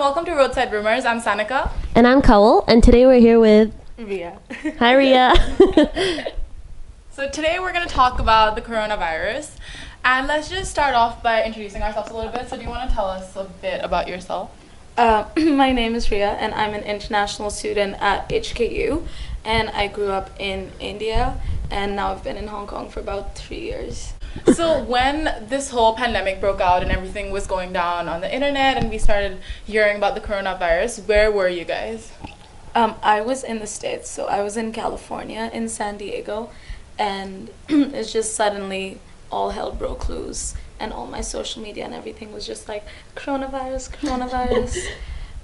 welcome to Roadside Rumors. I'm Sanika. And I'm Kawal, and today we're here with Ria. Hi Ria. so today we're going to talk about the coronavirus. And let's just start off by introducing ourselves a little bit. So do you want to tell us a bit about yourself? Uh, my name is Ria, and I'm an international student at HKU. And I grew up in India, and now I've been in Hong Kong for about three years. So when this whole pandemic broke out and everything was going down on the internet and we started hearing about the coronavirus where were you guys? Um, i was in the states. So i was in california in san diego and it's just suddenly all hell broke loose and all my social media and everything was just like coronavirus coronavirus.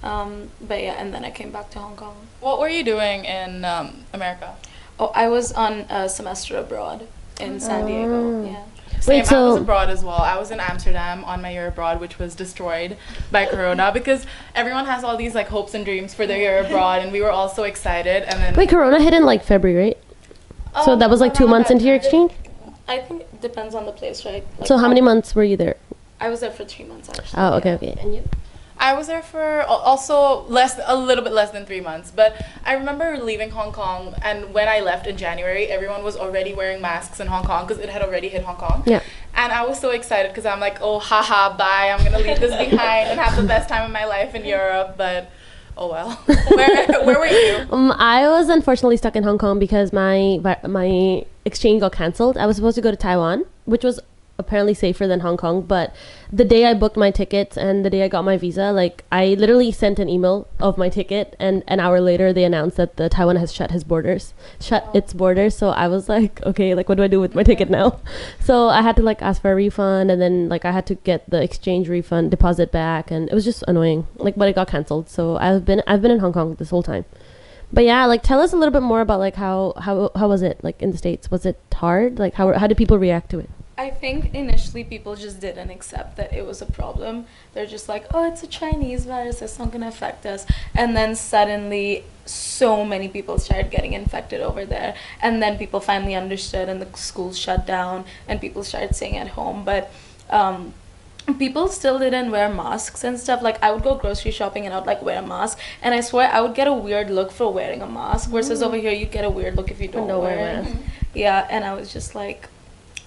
Um, but yeah and then i came back to hong kong. What were you doing in um, america? Oh i was on a semester abroad in san diego yeah same. Wait, so I was abroad as well. I was in Amsterdam on my year abroad, which was destroyed by Corona because everyone has all these like hopes and dreams for their year abroad, and we were all so excited. And then wait, Corona hit in like February, right? Um, so that was like two months into your exchange. I think it depends on the place, right? Like so how many months were you there? I was there for three months actually. Oh, okay, yeah. okay. And you? I was there for also less, a little bit less than three months. But I remember leaving Hong Kong, and when I left in January, everyone was already wearing masks in Hong Kong because it had already hit Hong Kong. Yeah. And I was so excited because I'm like, oh, haha, bye! I'm gonna leave this behind and have the best time of my life in Europe. But oh well. where, where were you? Um, I was unfortunately stuck in Hong Kong because my my exchange got cancelled. I was supposed to go to Taiwan, which was apparently safer than Hong Kong. But the day I booked my tickets and the day I got my visa, like I literally sent an email of my ticket, and an hour later they announced that the Taiwan has shut his borders, shut oh. its borders. So I was like, okay, like what do I do with my ticket now? So I had to like ask for a refund, and then like I had to get the exchange refund deposit back, and it was just annoying. Like, but it got cancelled. So I've been I've been in Hong Kong this whole time. But yeah, like tell us a little bit more about like how how how was it like in the states? Was it hard? Like how how did people react to it? I think initially people just didn't accept that it was a problem. They're just like, oh, it's a Chinese virus, it's not gonna affect us. And then suddenly, so many people started getting infected over there. And then people finally understood, and the schools shut down, and people started staying at home. But um, people still didn't wear masks and stuff like i would go grocery shopping and i would like wear a mask and i swear i would get a weird look for wearing a mask versus mm. over here you get a weird look if you don't, don't wear it yeah and i was just like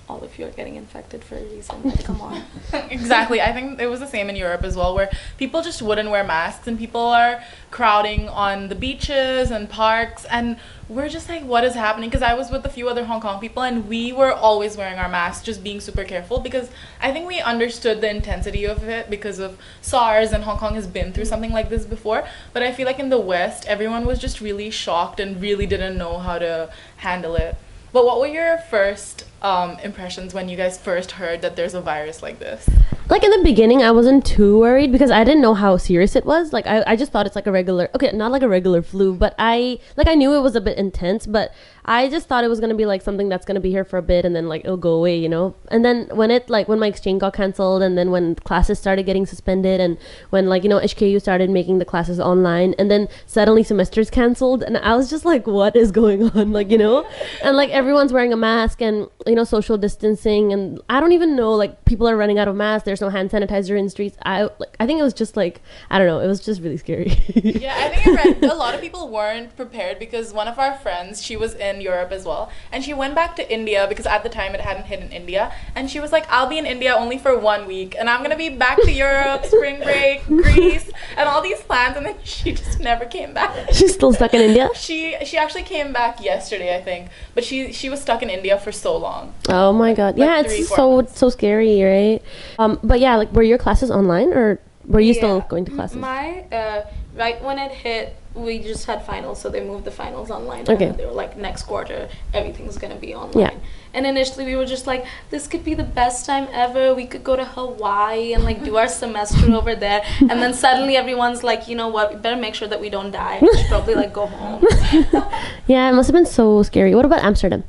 all of you are getting infected for a reason. Like, come on. exactly. I think it was the same in Europe as well, where people just wouldn't wear masks and people are crowding on the beaches and parks. And we're just like, what is happening? Because I was with a few other Hong Kong people and we were always wearing our masks, just being super careful because I think we understood the intensity of it because of SARS and Hong Kong has been through something like this before. But I feel like in the West, everyone was just really shocked and really didn't know how to handle it. But what were your first um, impressions when you guys first heard that there's a virus like this? Like in the beginning, I wasn't too worried because I didn't know how serious it was. Like I, I just thought it's like a regular, okay, not like a regular flu, but I like I knew it was a bit intense, but I just thought it was gonna be like something that's gonna be here for a bit and then like it'll go away, you know. And then when it like when my exchange got cancelled and then when classes started getting suspended and when like you know HKU started making the classes online and then suddenly semesters cancelled and I was just like, what is going on, like you know? And like everyone's wearing a mask and you know social distancing and I don't even know like people are running out of masks. There's no hand sanitizer in streets. I like I think it was just like I don't know. It was just really scary. yeah, I think I read a lot of people weren't prepared because one of our friends she was in Europe as well. And she went back to India because at the time it hadn't hit in India. And she was like, I'll be in India only for one week and I'm gonna be back to Europe, spring break, Greece, and all these plans. And then she just never came back. She's still stuck in India? She she actually came back yesterday, I think. But she she was stuck in India for so long. Oh my god. Like yeah, it's so months. so scary, right? Um but yeah, like were your classes online or were you yeah. still going to classes? My uh right when it hit we just had finals, so they moved the finals online. Okay. they were like, next quarter, everything's gonna be online. Yeah. And initially, we were just like, this could be the best time ever. We could go to Hawaii and like do our semester over there. And then suddenly, everyone's like, you know what? We better make sure that we don't die. We should probably like go home. yeah, it must have been so scary. What about Amsterdam?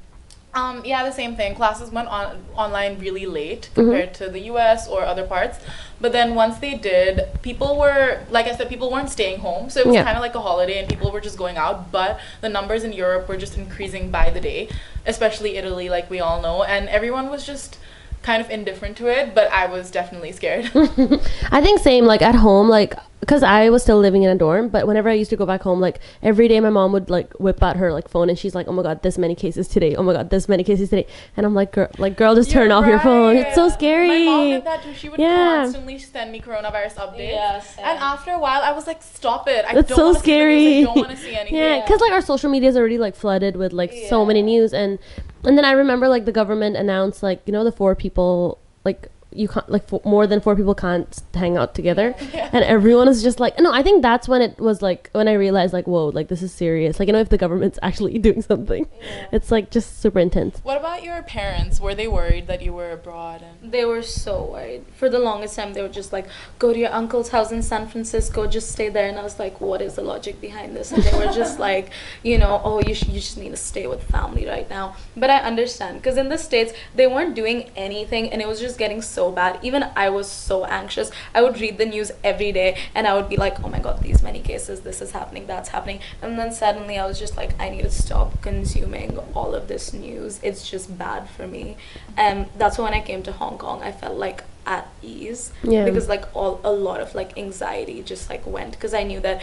Um, yeah, the same thing. Classes went on online really late mm-hmm. compared mm-hmm. to the US or other parts. But then once they did, people were, like I said, people weren't staying home. So it was yeah. kind of like a holiday and people were just going out. But the numbers in Europe were just increasing by the day, especially Italy, like we all know. And everyone was just kind of indifferent to it, but I was definitely scared. I think same like at home like because I was still living in a dorm, but whenever I used to go back home, like every day, my mom would like whip out her like phone, and she's like, "Oh my god, this many cases today! Oh my god, this many cases today!" And I'm like, "Girl, like girl, just turn You're off your phone. It's so scary." My mom did that too. She would Yeah. constantly send me coronavirus updates. Yeah, and after a while, I was like, "Stop it! I That's don't so wanna see the scary. news. I don't want to see anything." Yeah, because like our social media is already like flooded with like so many news, and and then I remember like the government announced like you know the four people like you can't like four, more than four people can't hang out together, Yeah. and everyone is just like no. I think that's when it was like when I realized like whoa like this is serious. Like you know if the government's actually doing something, it's like just super intense. What about your parents? Were they worried that you were abroad? And They were so worried. For the longest time, they were just like, go to your uncle's house in San Francisco, just stay there. And I was like, what is the logic behind this? And they were just like, you know, oh, you, sh- you just need to stay with family right now. But I understand, because in the States, they weren't doing anything and it was just getting so bad. Even I was so anxious. I would read the news every day and I would be like, oh my God, these many cases, this is happening, that's happening. And then suddenly I was just like, I need to stop consuming all of this news. It's just bad for me. And that's when I came to Hong Kong. I felt like at ease Yeah. because like all a lot of like anxiety just like went because I knew that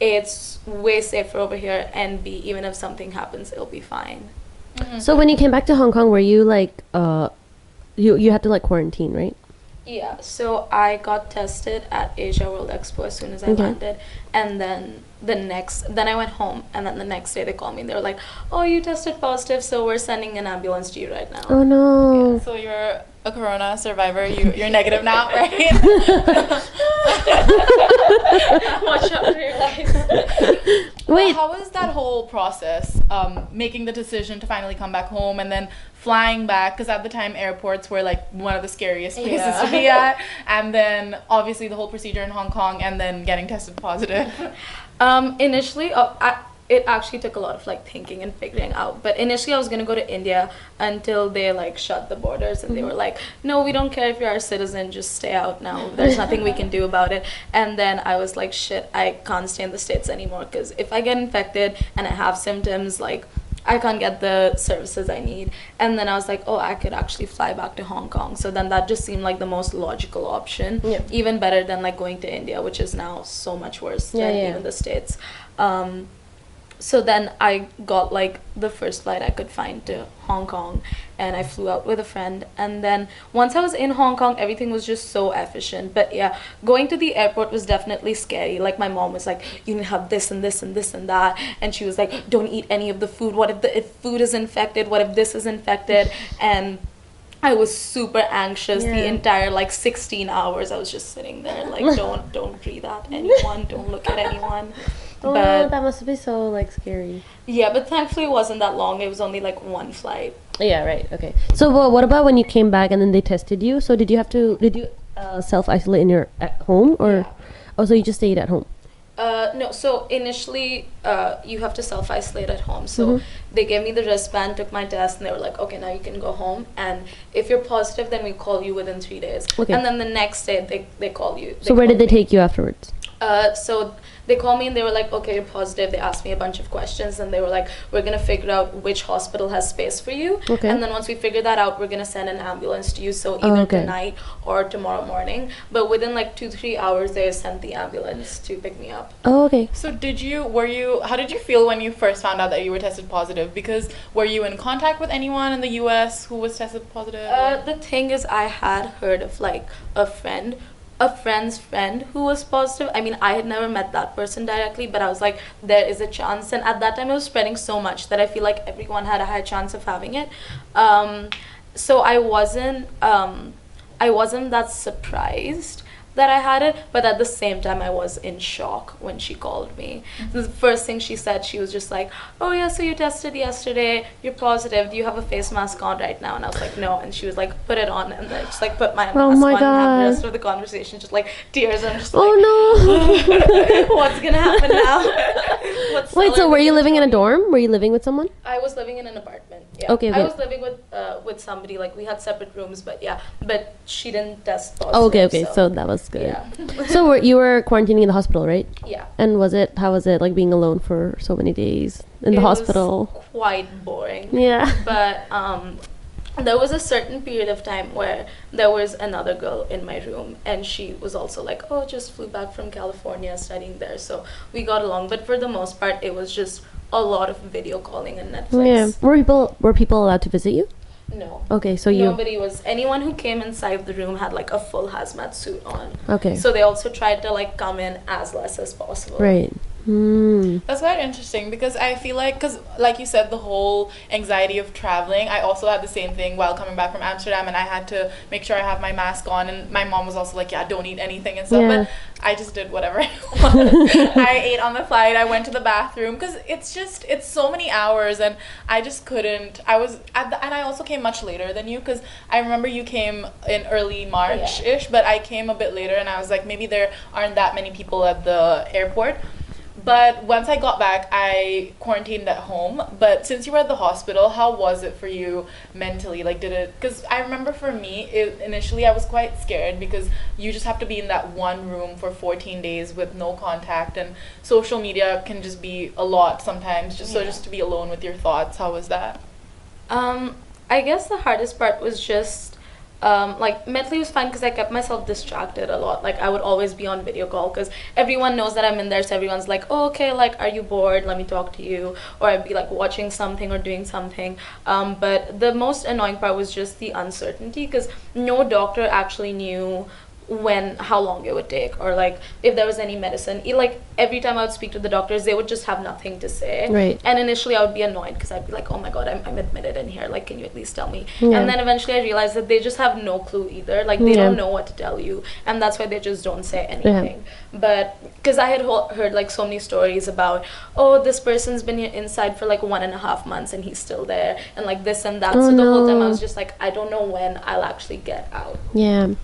it's way safer over here and b even if something happens it'll be fine. So when you came back to Hong Kong, were you like uh, you you had to like quarantine, right? Yeah, so I got tested at Asia World Expo as soon as I Okay. landed, and then the next, then I went home, and then the next day they called me and they were like, "Oh, you tested positive, so we're sending an ambulance to you right now." Oh no. so you're a corona survivor. You you're negative now, right? Watch out for your life. Wait. How was that whole process? Um, making the decision to finally come back home and then flying back because at the time airports were like one of the scariest places Yeah. to be at, and then obviously the whole procedure in Hong Kong and then getting tested positive. Um, initially, uh, I, it actually took a lot of like thinking and figuring out. But initially, I was gonna go to India until they like shut the borders, and they were like, "No, we don't care if you're a citizen. Just stay out now. There's nothing we can do about it." And then I was like, "Shit, I can't stay in the states anymore because if I get infected and I have symptoms, like." I can't get the services I need. And then I was like, oh, I could actually fly back to Hong Kong. So then that just seemed like the most logical option. Yeah. Even better than like going to India, which is now so much worse Yeah, than yeah. even the States. Um, so then I got like the first flight I could find to Hong Kong and I flew out with a friend. And then once I was in Hong Kong everything was just so efficient. But yeah going to the airport was definitely scary. Like my mom was like you need to have this and this and this and that. And she was like don't eat any of the food. What if the if food is infected? What if this is infected? And I was super anxious the entire like 16 hours I was just sitting there like don't don't breathe at anyone. Don't look at anyone Oh, but that must be so like scary. yeah, but thankfully it wasn't that long. It was only like one flight. Yeah, right. Okay. So, well, what about when you came back and then they tested you? So, did you have to? Did you uh, self isolate in your at home or? Yeah. Oh, so you just stayed at home. Uh, no, so initially uh, you have to self isolate at home. So Mhm. they gave me the wristband, took my test, and they were like, okay, now you can go home. And if you're positive, then we call you within three days. Okay. And then the next day they, they call you. So, where did they me. take you afterwards? Uh, so they called me and they were like, okay, you're positive. They asked me a bunch of questions and they were like, we're gonna figure out which hospital has space for you. Okay. And then once we figure that out, we're gonna send an ambulance to you. So Oh, either okay. tonight or tomorrow morning. But within like two three hours, they sent the ambulance to pick me up. Oh, okay. So did you were you how did you feel when you first found out that you were tested positive? Because were you in contact with anyone in the US who was tested positive? Uh, the thing is, I had heard of like a friend, a friend's friend who was positive. I mean, I had never met that person directly, but I was like, there is a chance. And at that time, it was spreading so much that I feel like everyone had a high chance of having it. Um, so I wasn't, um, I wasn't that surprised that I had it, but at the same time, I was in shock when she called me. The first thing she said, she was just like, "Oh yeah, so you tested yesterday. You're positive. Do you have a face mask on right now?" And I was like, "No." And she was like, "Put it on." And then just like put my Oh mask my on and have God. the rest of the conversation just like tears. I'm just like, Oh no. what's gonna happen now? What's Wait, so were you living in a dorm? Were you living with someone? I was living in an apartment. Yeah. Okay, I was living with uh, with somebody. Like we had separate rooms, but yeah. But she didn't test positive. Oh, okay, okay. So that was good. yeah, So were, you were quarantining in the hospital, right? yeah. And was it how was it like being alone for so many days in the It was hospital? quite boring. Yeah. But um, there was a certain period of time where there was another girl in my room and she was also like oh just flew back from california studying there so we got along but for the most part it was just a lot of video calling and netflix Yeah. Were people were people allowed to visit you? No Okay, so you nobody was anyone who came inside the room had like a full hazmat suit on Okay. so they also tried to like come in as less as possible right. Hmm. That's quite interesting because I feel like, because like you said, the whole anxiety of traveling, I also had the same thing while coming back from Amsterdam and I had to make sure I have my mask on. And my mom was also like, yeah, don't eat anything and stuff. Yeah. But I just did whatever I wanted. I ate on the flight, I went to the bathroom because it's just, it's so many hours and I just couldn't. I was, at the, and I also came much later than you because I remember you came in early March ish, but I came a bit later and I was like, maybe there aren't that many people at the airport. But once I got back, I quarantined at home. But since you were at the hospital, how was it for you mentally? Like, did it? Because I remember for me, it, initially I was quite scared because you just have to be in that one room for 14 days with no contact, and social media can just be a lot sometimes. Just so just to be alone with your thoughts. How was that? Um, I guess the hardest part was just um, like mentally was fine because I kept myself distracted a lot. Like I would always be on video call because everyone knows that I'm in there, so everyone's like, oh, "Okay, like, are you bored? Let me talk to you." Or I'd be like watching something or doing something. Um, but the most annoying part was just the uncertainty because no doctor actually knew when how long it would take or like if there was any medicine. E- like every time i would speak to the doctors they would just have nothing to say. Right. and initially i would be annoyed because i'd be like oh my god I'm, I'm admitted in here. Like can you at least tell me? Yeah. and then eventually i realized that they just have no clue either. Like they Yeah. don't know what to tell you. And that's why they just don't say anything. But because i had ho- heard like so many stories about oh this person's been here inside for like one and a half months and he's still there and like this and that. Oh, so the whole time i was just like i don't know when i'll actually get out. Yeah.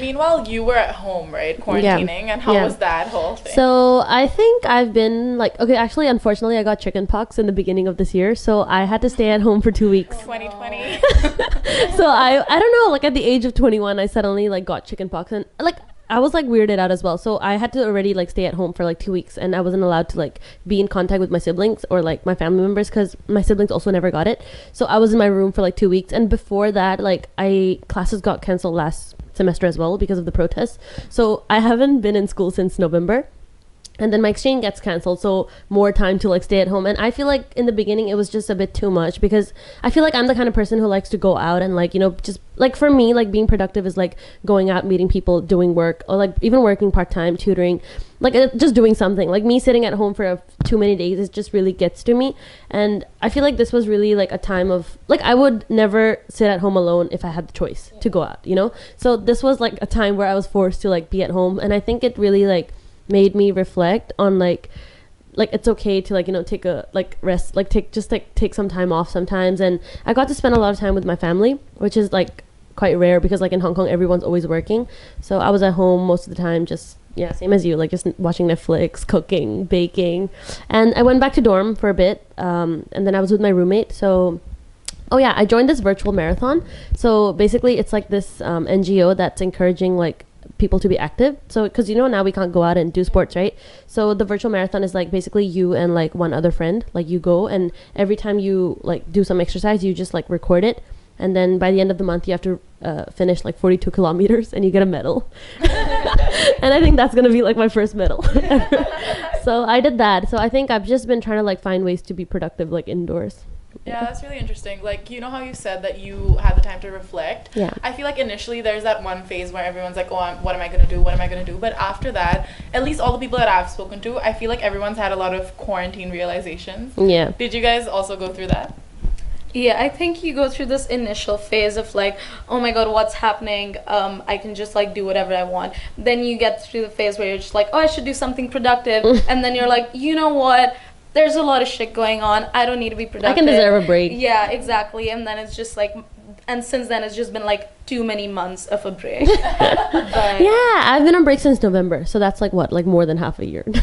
Meanwhile, you were at home, right, quarantining, and how Yeah. was that whole thing? So I think I've been like okay, actually unfortunately I got chicken pox in the beginning of this year, so I had to stay at home for 2 weeks. 2020. so I I don't know, like at the age of 21 I suddenly like got chicken pox and like I was like weirded out as well. So I had to already like stay at home for like 2 weeks and I wasn't allowed to like be in contact with my siblings or like my family members cuz my siblings also never got it. So I was in my room for like 2 weeks and before that like I classes got canceled last semester as well because of the protests. So I haven't been in school since November and then my exchange gets canceled so more time to like stay at home. And i feel like in the beginning it was just a bit too much because i feel like i'm the kind of person who likes to go out and like you know just like for me like being productive is like going out meeting people doing work or like even working part-time tutoring like uh, just doing something. Like me sitting at home for a, too many days it just really gets to me. And i feel like this was really like a time of like i would never sit at home alone if i had the choice to go out you know? So this was like a time where i was forced to like be at home. And i think it really like made me reflect on like like it's okay to like you know take a like rest like take just like take some time off sometimes. And i got to spend a lot of time with my family which is like quite rare because like in hong kong everyone's always working. So i was at home most of the time just yeah same as you like just watching netflix cooking baking. And i went back to dorm for a bit um, and then i was with my roommate. So Oh yeah, I joined this virtual marathon. So basically, it's like this um, NGO that's encouraging like people to be active. So because you know now we can't go out and do sports, right? So the virtual marathon is like basically you and like one other friend. Like you go and every time you like do some exercise, you just like record it, and then by the end of the month, you have to uh, finish like 42 kilometers and you get a medal. and I think that's gonna be like my first medal. so I did that. So I think I've just been trying to like find ways to be productive like indoors. Yeah, that's really interesting. Like, you know how you said that you had the time to reflect? Yeah. I feel like initially there's that one phase where everyone's like, oh, I'm, what am I going to do? What am I going to do? But after that, at least all the people that I've spoken to, I feel like everyone's had a lot of quarantine realizations. Yeah. Did you guys also go through that? Yeah, I think you go through this initial phase of like, oh my god, what's happening? Um, I can just like do whatever I want. Then you get through the phase where you're just like, oh, I should do something productive, and then you're like, you know what? There's a lot of shit going on. I don't need to be productive. I can deserve a break. Yeah, exactly. And then it's just like, and since then it's just been like too many months of a break. but, Yeah, I've been on break since November, so that's like what, like more than half a year.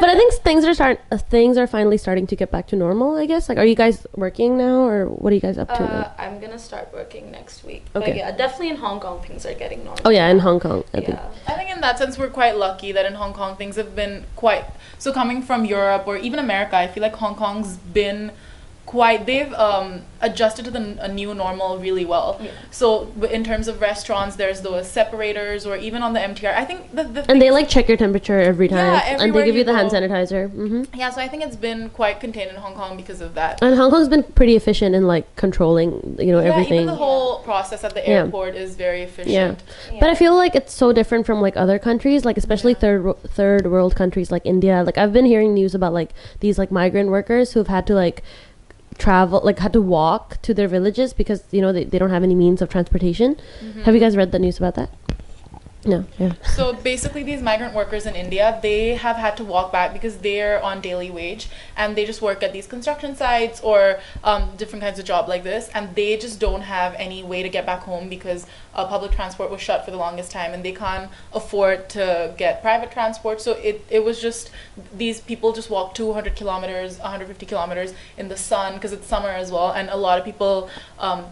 but I think things are start uh, things are finally starting to get back to normal. I guess. Like, are you guys working now, or what are you guys up to Uh. I'm gonna start working next week. But Okay. yeah, definitely in Hong Kong things are getting normal. Oh yeah, in Hong Kong. I think. Yeah. I think in that sense we're quite lucky that in Hong Kong things have been quite so coming from Europe or even America, I feel like Hong Kong's been quite they've um, adjusted to the n- a new normal really well. Yeah. So w- in terms of restaurants, there's those separators, or even on the MTR. I think the, the And they like check your temperature every time, Yeah, and they give you you the hand go. sanitizer. hmm yeah. So I think it's been quite contained in Hong Kong because of that. And Hong Kong's been pretty efficient in like controlling, you know, yeah, everything. even the whole process at the Yeah. airport is very efficient. yeah. But I feel like it's so different from like other countries, like especially Yeah. third wo- third world countries like India. Like I've been hearing news about like these like migrant workers who've had to like travel like had to walk to their villages because you know they, they don't have any means of transportation. Mm-hmm. Have you guys read the news about that? No. Yeah. So basically, these migrant workers in India, they have had to walk back because they're on daily wage and they just work at these construction sites or um, different kinds of job like this, and they just don't have any way to get back home because uh, public transport was shut for the longest time, and they can't afford to get private transport. So it it was just these people just walk 200 kilometers, 150 kilometers in the sun because it's summer as well, and a lot of people. Um,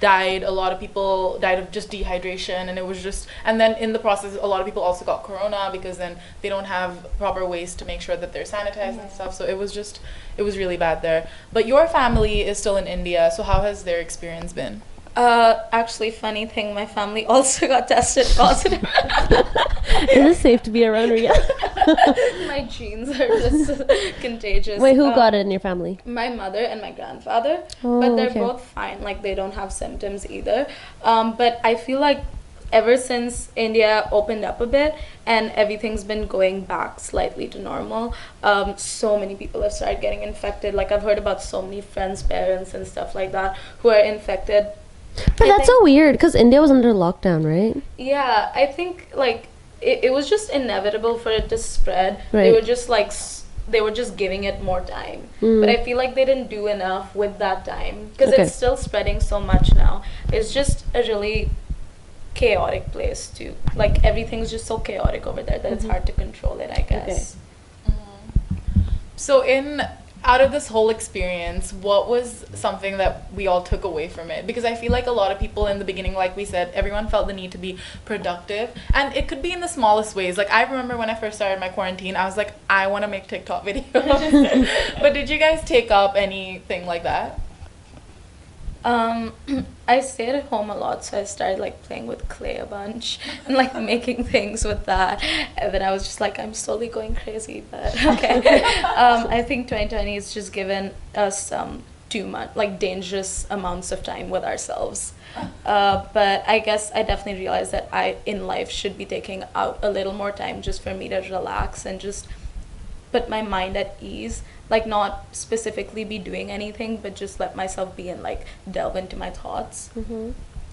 died a lot of people died of just dehydration and it was just and then in the process a lot of people also got corona because then they don't have proper ways to make sure that they're sanitized and stuff so it was just it was really bad there but your family is still in india so how has their experience been Uh, actually, funny thing, my family also got tested positive. Is it safe to be around Ria? my genes are just contagious. Wait, who Um, got it in your family? My mother and my grandfather, Oh, but they're okay. both fine. Like they don't have symptoms either. Um, but I feel like ever since India opened up a bit and everything's been going back slightly to normal, um, so many people have started getting infected. Like I've heard about so many friends' parents and stuff like that who are infected. But I that's think- so weird because India was under lockdown, right? Yeah, I think like it, it was just inevitable for it to spread. They were just like they were just giving it more time. Mm. But I feel like they didn't do enough with that time because Okay. it's still spreading so much now. It's just a really chaotic place too. Like everything's just so chaotic over there that it's Mhm. hard to control it, I guess. so in out of this whole experience what was something that we all took away from it? Because i feel like a lot of people in the beginning like we said everyone felt the need to be productive. And it could be in the smallest ways. Like i remember when i first started my quarantine i was like i want to make tiktok videos. But did you guys take up anything like that Um, I stayed at home a lot, so I started like playing with clay a bunch and like making things with that. And then I was just like, I'm slowly going crazy, but okay. um, I think 2020 has just given us um, too much, like dangerous amounts of time with ourselves. Uh, but I guess I definitely realized that I in life should be taking out a little more time just for me to relax and just put my mind at ease like not specifically be doing anything but just let myself be and like delve into my thoughts Mm-hmm.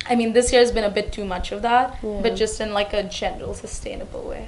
i mean this year has been a bit too much of that Yeah. but just in like a general sustainable way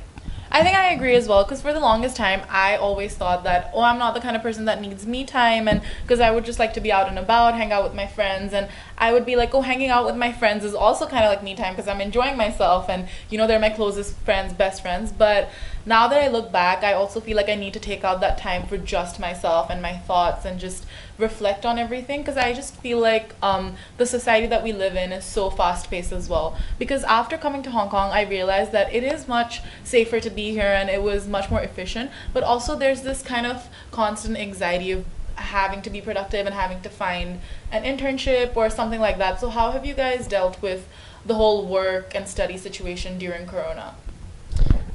I think I agree as well because for the longest time I always thought that oh I'm not the kind of person that needs me time and because I would just like to be out and about, hang out with my friends and I would be like oh hanging out with my friends is also kind of like me time because I'm enjoying myself and you know they're my closest friends, best friends. But now that I look back, I also feel like I need to take out that time for just myself and my thoughts and just reflect on everything because I just feel like um, the society that we live in is so fast paced as well. Because after coming to Hong Kong, I realized that it is much safer to be here and it was much more efficient. But also, there's this kind of constant anxiety of having to be productive and having to find an internship or something like that. So, how have you guys dealt with the whole work and study situation during Corona?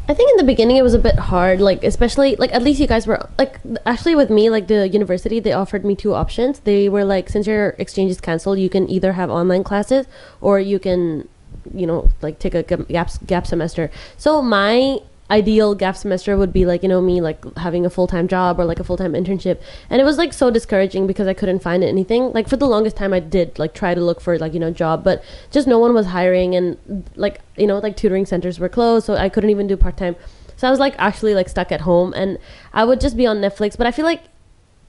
I think in the beginning it was a bit hard, like especially like at least you guys were like actually with me like the university they offered me two options. They were like since your exchange is cancelled, you can either have online classes or you can you know like take a gap, gap semester. So my ideal gap semester would be like you know me like having a full-time job or like a full-time internship. And it was like so discouraging because i couldn't find anything. Like for the longest time i did like try to look for like you know job but just no one was hiring and like you know like tutoring centers were closed so i couldn't even do part-time. So i was like actually like stuck at home and i would just be on netflix but i feel like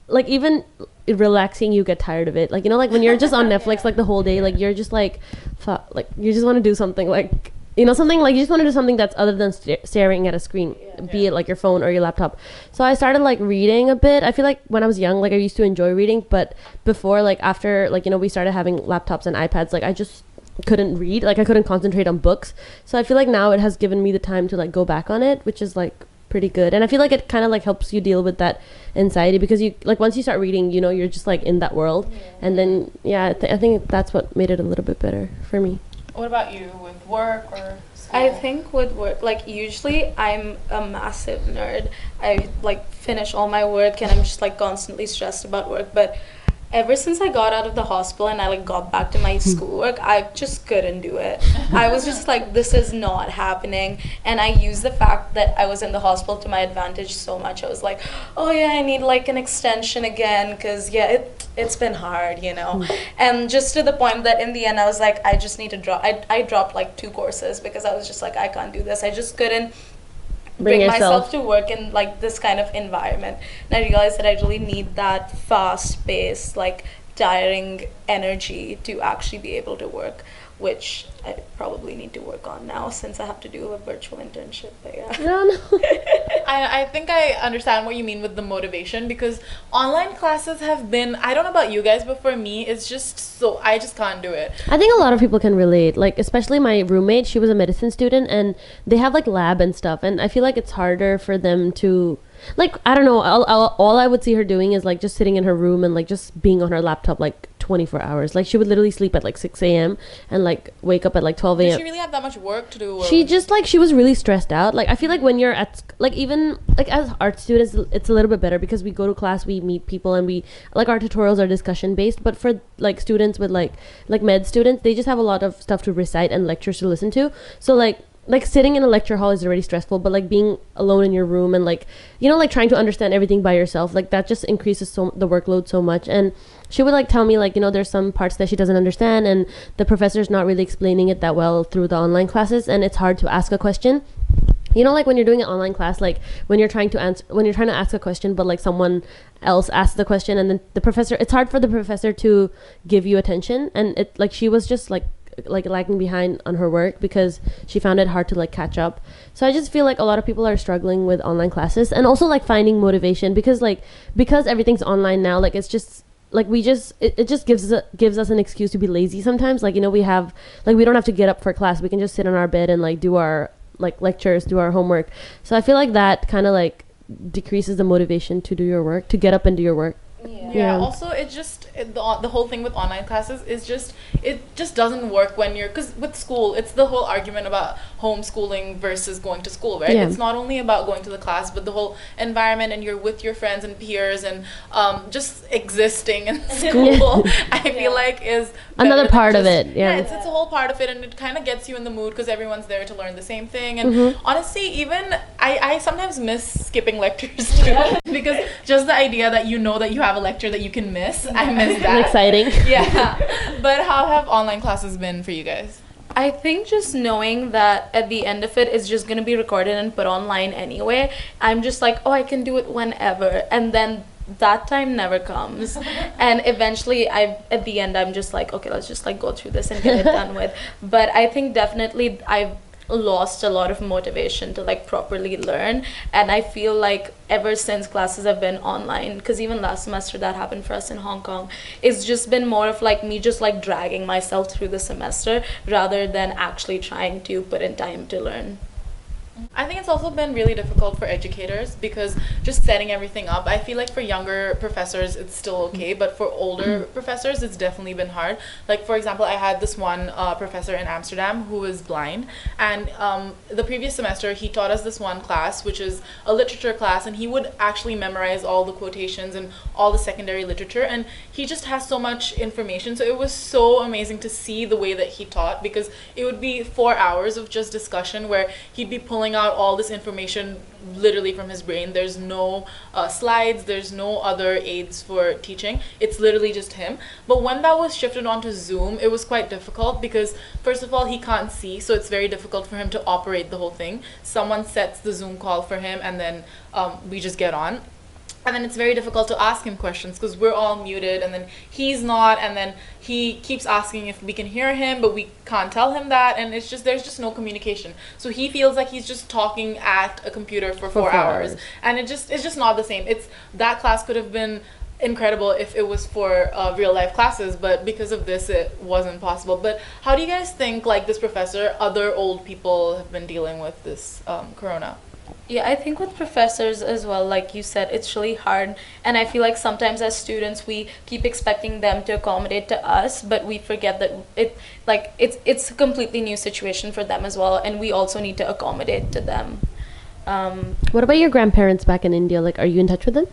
like even relaxing you get tired of it. Like you know like when you're just on netflix like the whole day like you're just like fu- like you just want to do something like you know something like you just want to do something that's other than sta- staring at a screen be it like your phone or your laptop so i started like reading a bit i feel like when i was young like i used to enjoy reading but before like after like you know we started having laptops and ipads like i just couldn't read like i couldn't concentrate on books so i feel like now it has given me the time to like go back on it which is like pretty good. And I feel like it kind of like helps you deal with that anxiety because you like once you start reading, you know, you're just like in that world. And then yeah, I, th- I think that's what made it a little bit better for me. What about you with work or school? I think with work, like usually I'm a massive nerd. I like finish all my work and I'm just like constantly stressed about work. But ever since I got out of the hospital and I like got back to my schoolwork, I just couldn't do it. I was just like, this is not happening. And I used the fact that I was in the hospital to my advantage so much. I was like, oh yeah, I need like an extension again because yeah, it it's been hard, you know. Hmm. And just to the point that in the end I was like, I just need to drop. I I dropped like two courses because I was just like, I can't do this. I just couldn't Bring bring, myself to work in like this kind of environment. And i realized that i really need that fast paced like tiring energy to actually be able to work which i probably need to work on now since i have to do a virtual internship but yeah No, no. I, I think I understand what you mean with the motivation because online classes have been I don't know about you guys but for me it's just so I just can't do it. I think a lot of people can relate. Like especially my roommate, she was a medicine student and they have like lab and stuff and I feel like it's harder for them to like I don't know, all, all, all I would see her doing is like just sitting in her room and like just being on her laptop like 24 hours. Like she would literally sleep at like 6 a.m. and like wake up at like 12 Does a.m. she really have that much work to do? she just like she was really stressed out like i feel like when you're at like even like as art students it's a little bit better because we go to class we meet people and we like our tutorials are discussion based but for like students with like like med students they just have a lot of stuff to recite and lectures to listen to so like like sitting in a lecture hall is already stressful but like being alone in your room and like you know like trying to understand everything by yourself like that just increases so the workload so much. And she would like tell me like you know there's some parts that she doesn't understand and the professor's not really explaining it that well through the online classes and it's hard to ask a question. You know like when you're doing an online class like when you're trying to answer when you're trying to ask a question but like someone else asks the question and then the professor it's hard for the professor to give you attention. And it like she was just like like lagging behind on her work because she found it hard to like catch up. So i just feel like a lot of people are struggling with online classes and also like finding motivation because like because everything's online now like it's just like we just it, it just gives us gives us an excuse to be lazy sometimes. Like you know we have like we don't have to get up for class. We can just sit on our bed and like do our like lectures do our homework. So i feel like that kind of like decreases the motivation to do your work to get up and do your work yeah. Yeah. Also, it just it, the the whole thing with online classes is just it just doesn't work when you're because with school it's the whole argument about homeschooling versus going to school, right? Yeah. It's not only about going to the class, but the whole environment and you're with your friends and peers and um, just existing in school. I feel Yeah. like is Another better than part of it, yeah. it's it's a whole part of it, and it kind of gets you in the mood because everyone's there to learn the same thing. And Mhm. honestly, even I I sometimes miss skipping lectures too because just the idea that you know that you have a lecture that you can miss, I miss that. exciting Yeah, but how have online classes been for you guys? I think just knowing that at the end of it it's just gonna be recorded and put online anyway, I'm just like, oh, I can do it whenever, and then that time never comes, and eventually, I at the end I'm just like, okay, let's just like go through this and get it done with. But I think definitely I've lost a lot of motivation to like properly learn. And i feel like ever since classes have been online because even last semester that happened for us in hong kong it's just been more of like me just like dragging myself through the semester rather than actually trying to put in time to learn I think it's also been really difficult for educators because just setting everything up. I feel like for younger professors it's still okay, but for older professors it's definitely been hard. Like for example, I had this one uh, professor in Amsterdam who was blind, and um, the previous semester he taught us this one class which is a literature class, and he would actually memorize all the quotations and all the secondary literature, and he just has so much information. So it was so amazing to see the way that he taught because it would be four hours of just discussion where he'd be pulling out all this information literally from his brain. There's no uh, slides, there's no other aids for teaching. It's literally just him. But when that was shifted onto Zoom, it was quite difficult because, first of all, he can't see, so it's very difficult for him to operate the whole thing. Someone sets the Zoom call for him, and then um, we just get on and then it's very difficult to ask him questions because we're all muted and then he's not and then he keeps asking if we can hear him but we can't tell him that and it's just there's just no communication so he feels like he's just talking at a computer for four, four hours. hours. and it just it's just not the same it's that class could have been incredible if it was for uh, real life classes but because of this it wasn't possible but how do you guys think like this professor other old people have been dealing with this um, corona Yeah, I think with professors as well, like you said, it's really hard. And I feel like sometimes as students we keep expecting them to accommodate to us, but we forget that it like it's it's a completely new situation for them as well, and we also need to accommodate to them. Um, What about your grandparents back in India? Like, are you in touch with them?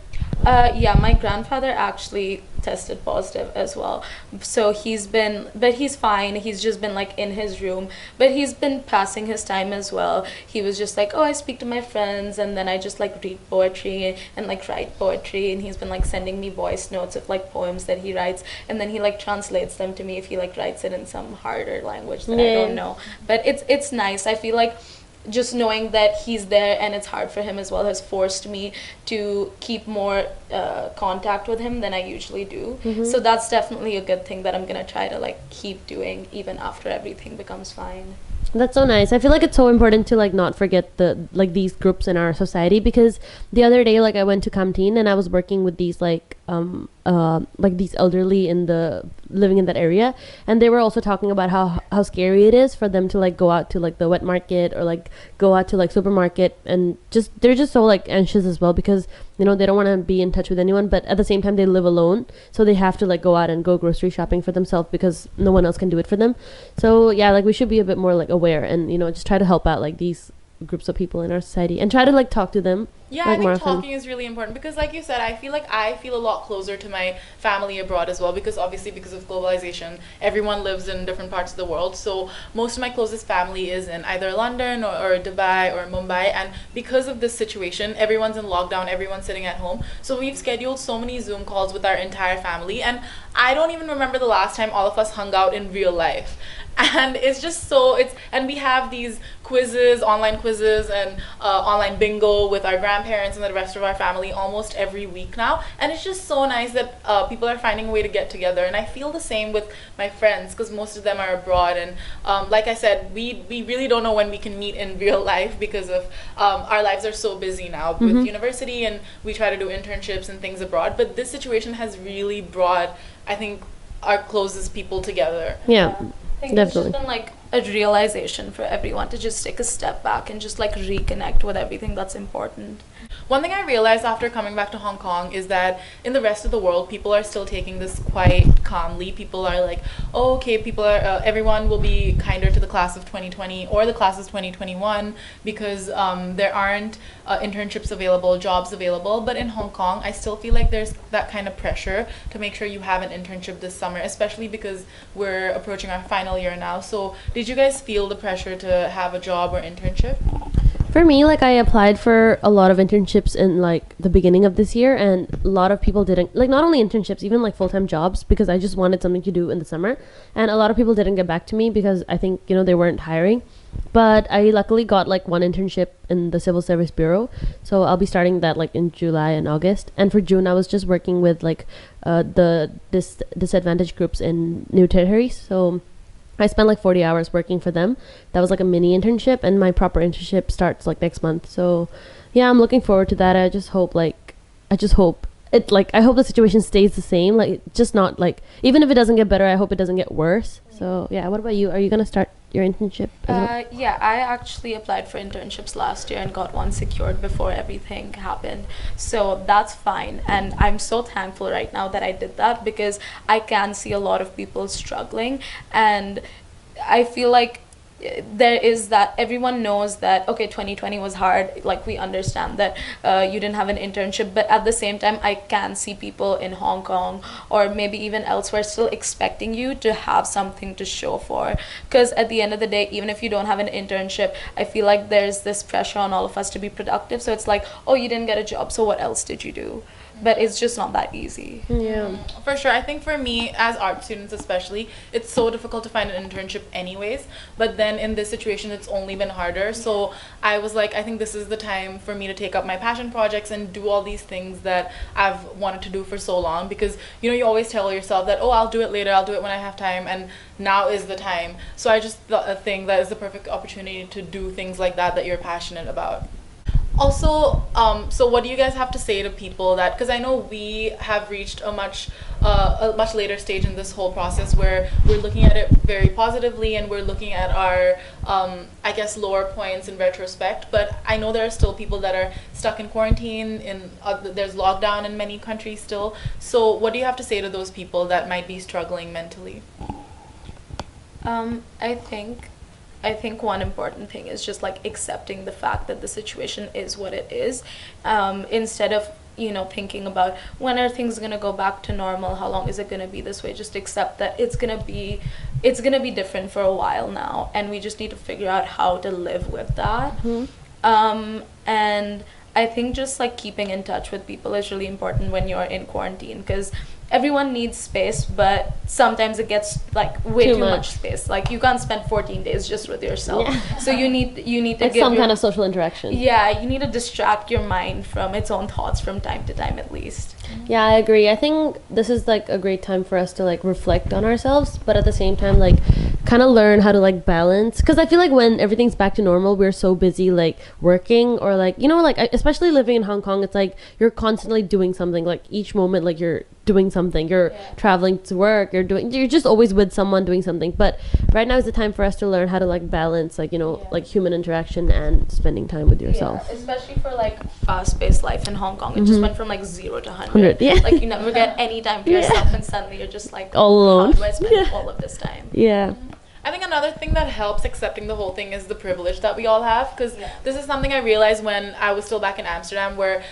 Uh, yeah, my grandfather actually tested positive as well. So he's been, but he's fine. He's just been like in his room, but he's been passing his time as well. He was just like, oh, I speak to my friends, and then I just like read poetry and like write poetry. And he's been like sending me voice notes of like poems that he writes, and then he like translates them to me if he like writes it in some harder language that I don't know. But it's it's nice. I feel like just knowing that he's there and it's hard for him as well has forced me to keep more uh, contact with him than I usually do. So that's definitely a good thing that I'm gonna try to like keep doing even after everything becomes fine. That's so nice. I feel like it's so important to like not forget the like these groups in our society because the other day like I went to Kam Tin and I was working with these like um uh like these elderly in the living in that area. And they were also talking about how how scary it is for them to like go out to like the wet market or like go out to like supermarket. And just they're just so like anxious as well because you know they don't want to be in touch with anyone. But at the same time they live alone. So they have to like go out and go grocery shopping for themselves because no one else can do it for them. So yeah like we should be a bit more like aware and you know just try to help out like these groups of people in our society and try to like talk to them Yeah, like I think often. talking is really important because, like you said, I feel like I feel a lot closer to my family abroad as well because obviously because of globalization, everyone lives in different parts of the world. So most of my closest family is in either London or, or Dubai or Mumbai, and because of this situation, everyone's in lockdown, everyone's sitting at home. So we've scheduled so many Zoom calls with our entire family, and I don't even remember the last time all of us hung out in real life. And it's just so it's and we have these quizzes, online quizzes, and uh, online bingo with our grandparents and the rest of our family almost every week now. And it's just so nice that uh, people are finding a way to get together. And I feel the same with my friends because most of them are abroad. And um, like I said, we we really don't know when we can meet in real life because of um, our lives are so busy now with university, and we try to do internships and things abroad. But this situation has really brought, I think, our closest people together. yeah think Definitely. it's just been like a realization for everyone to just take a step back and just like reconnect with everything that's important. One thing I realized after coming back to Hong Kong is that in the rest of the world, people are still taking this quite calmly. People are like, oh, okay, people are, uh, everyone will be kinder to the class of 2020 or the class of 2021 because um, there aren't uh, internships available, jobs available. But in Hong Kong, I still feel like there's that kind of pressure to make sure you have an internship this summer, especially because we're approaching our final year now. So, did you guys feel the pressure to have a job or internship? For me, like I applied for a lot of internships in like the beginning of this year, and a lot of people didn't like not only internships, even like full time jobs because I just wanted something to do in the summer, and a lot of people didn't get back to me because I think you know they weren't hiring. But I luckily got like one internship in the civil service bureau, so I'll be starting that like in July and August. And for June, I was just working with like uh, the dis- disadvantaged groups in New Territories, so. I spent like 40 hours working for them. That was like a mini internship, and my proper internship starts like next month. So, yeah, I'm looking forward to that. I just hope like, I just hope it like I hope the situation stays the same. Like, just not like even if it doesn't get better, I hope it doesn't get worse. So, yeah. What about you? Are you gonna start your internship? Uh, yeah, I actually applied for internships last year and got one secured before everything happened. So that's fine. And I'm so thankful right now that I did that because I can see a lot of people struggling. And I feel like there is that everyone knows that okay 2020 was hard. Like we understand that uh, you didn't have an internship but at the same time i can see people in hong kong or maybe even elsewhere still expecting you to have something to show for. Because at the end of the day even if you don't have an internship i feel like there's this pressure on all of us to be productive. So it's like oh you didn't get a job so what else did you do but it's just not that easy yeah. For sure. I think for me, as art students especially, it's so difficult to find an internship anyways. But then in this situation, it's only been harder. So I was like, I think this is the time for me to take up my passion projects and do all these things that I've wanted to do for so long. Because, you know, you always tell yourself that, oh, I'll do it later, I'll do it when I have time. And now is the time. So I just th- think that is the perfect opportunity to do things like that that you're passionate about. Also, um, so what do you guys have to say to people that? Because I know we have reached a much, uh, a much later stage in this whole process where we're looking at it very positively and we're looking at our, um, I guess, lower points in retrospect. But I know there are still people that are stuck in quarantine. In uh, there's lockdown in many countries still. So what do you have to say to those people that might be struggling mentally? Um, I think I think one important thing is just like accepting the fact that the situation is what it is, um, instead of you know thinking about when are things gonna go back to normal, how long is it gonna be this way. Just accept that it's gonna be, it's gonna be different for a while now, and we just need to figure out how to live with that. Um, and I think just like keeping in touch with people is really important when you're in quarantine because everyone needs space, but sometimes it gets like way Too too, much. much. space. Like you can't spend 14 days just with yourself. Yeah. So you need you need to It's give some your- kind of social interaction. yeah, you need to distract your mind from its own thoughts from time to time at least. Yeah, I agree. I think this is like a great time for us to like reflect on ourselves, but at the same time, like kind of learn how to like balance. Because I feel like when everything's back to normal, we're so busy like working or like you know like especially living in Hong Kong, it's like you're constantly doing something. Like each moment, like you're doing something. You're Yeah. traveling to work. You're doing. You're just always with someone doing something. But right now is the time for us to learn how to like balance like you know Yeah. like human interaction and spending time with yourself. Yeah, especially for like fast-paced life in Hong Kong. It just Mhm. went from like zero to hundred. yeah. Like you never get any time to Yeah. yourself, and suddenly you're just like All alone. How do I spend Yeah. all of this time? Yeah. I think another thing that helps accepting the whole thing is the privilege that we all have. Because Yeah. this is something I realized when I was still back in Amsterdam, where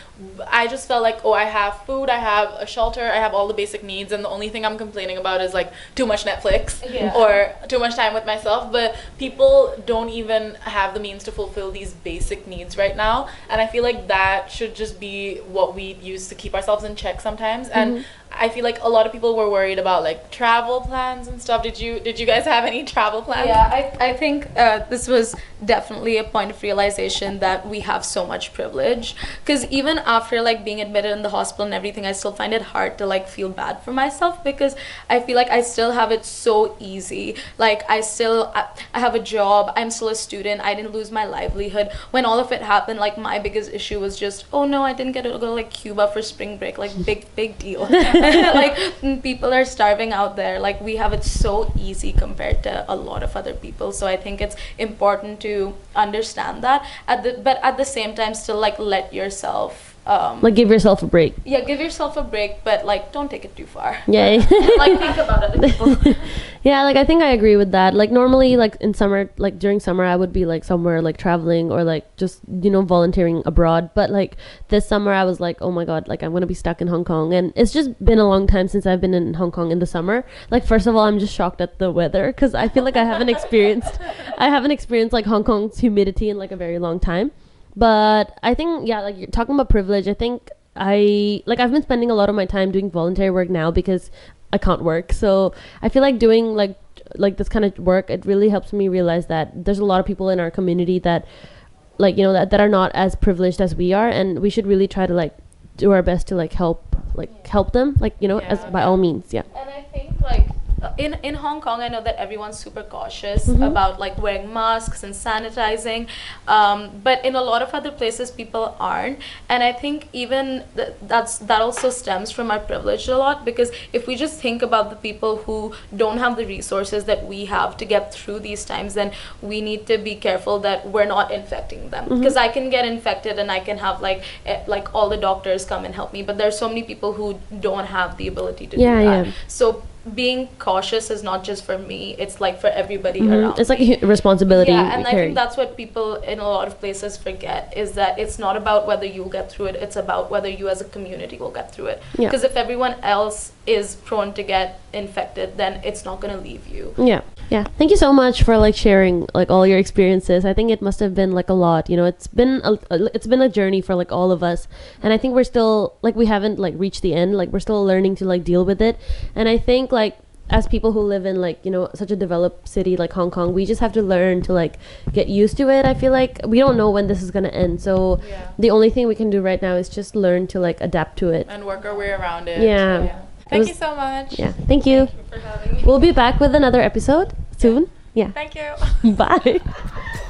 I just felt like, oh, I have food, I have a shelter, I have all the basic needs, and the only thing I'm complaining about is like too much Netflix Yeah. or too much time with myself. But people don't even have the means to fulfill these basic needs right now, and I feel like that should just be what we use to keep ourselves in check sometimes. And mm-hmm. I feel like a lot of people were worried about like travel plans and stuff. Did you did you guys have any travel plans? Yeah, I, I think uh, this was definitely a point of realization that we have so much privilege. Because even after like being admitted in the hospital and everything, I still find it hard to like feel bad for myself because I feel like I still have it so easy. Like I still I, have a job. I'm still a student. I didn't lose my livelihood. When all of it happened, like my biggest issue was just, oh no, I didn't get to go like Cuba for spring break. Like big big deal. like people are starving out there. Like we have it so easy compared to a lot of other people. So I think it's important to understand that. At the but at the same time, still like let yourself. Um, Like give yourself a break. yeah, give yourself a break, but like don't take it too far. Yeah. like think about other people. yeah, like I think I agree with that. Like normally like in summer like during summer I would be like somewhere like traveling or like just you know volunteering abroad, but like this summer I was like, "Oh my god, like I'm going to be stuck in Hong Kong." And it's just been a long time since I've been in Hong Kong in the summer. Like first of all, I'm just shocked at the weather cuz I feel like I haven't experienced I haven't experienced like Hong Kong's humidity in like a very long time. But I think yeah, like you're talking about privilege, I think I like I've been spending a lot of my time doing voluntary work now because I can't work. So I feel like doing like like this kind of work it really helps me realize that there's a lot of people in our community that like you know that, that are not as privileged as we are. And we should really try to like do our best to like help like help them like you know as by all means yeah. And I think like in in Hong Kong, I know that everyone's super cautious Mhm. about like wearing masks and sanitizing, um, but in a lot of other places, people aren't. And I think even th- that's that also stems from our privilege a lot because if we just think about the people who don't have the resources that we have to get through these times, then we need to be careful that we're not infecting them Mhm. because I can get infected and I can have like eh, like all the doctors come and help me, but there's so many people who don't have the ability to Yeah, do that. yeah. So being cautious is not just for me; it's like for everybody Mhm. around. it's like a responsibility Yeah, and I carry. think that's what people in a lot of places forget is that it's not about whether you'll get through it; it's about whether you as a community will get through it. Yeah. Because if everyone else is prone to get infected, then it's not gonna leave you. yeah yeah thank you so much for like sharing like all your experiences i think it must have been like a lot you know it's been a, it's been a journey for like all of us and i think we're still like we haven't like reached the end like we're still learning to like deal with it and i think like as people who live in like you know such a developed city like hong kong we just have to learn to like get used to it i feel like we don't know when this is going to end so Yeah. the only thing we can do right now is just learn to like adapt to it and work our way around it. Yeah. Thank was- you so much. yeah thank you For having me. we'll be back with another episode soon yeah Thank you. bye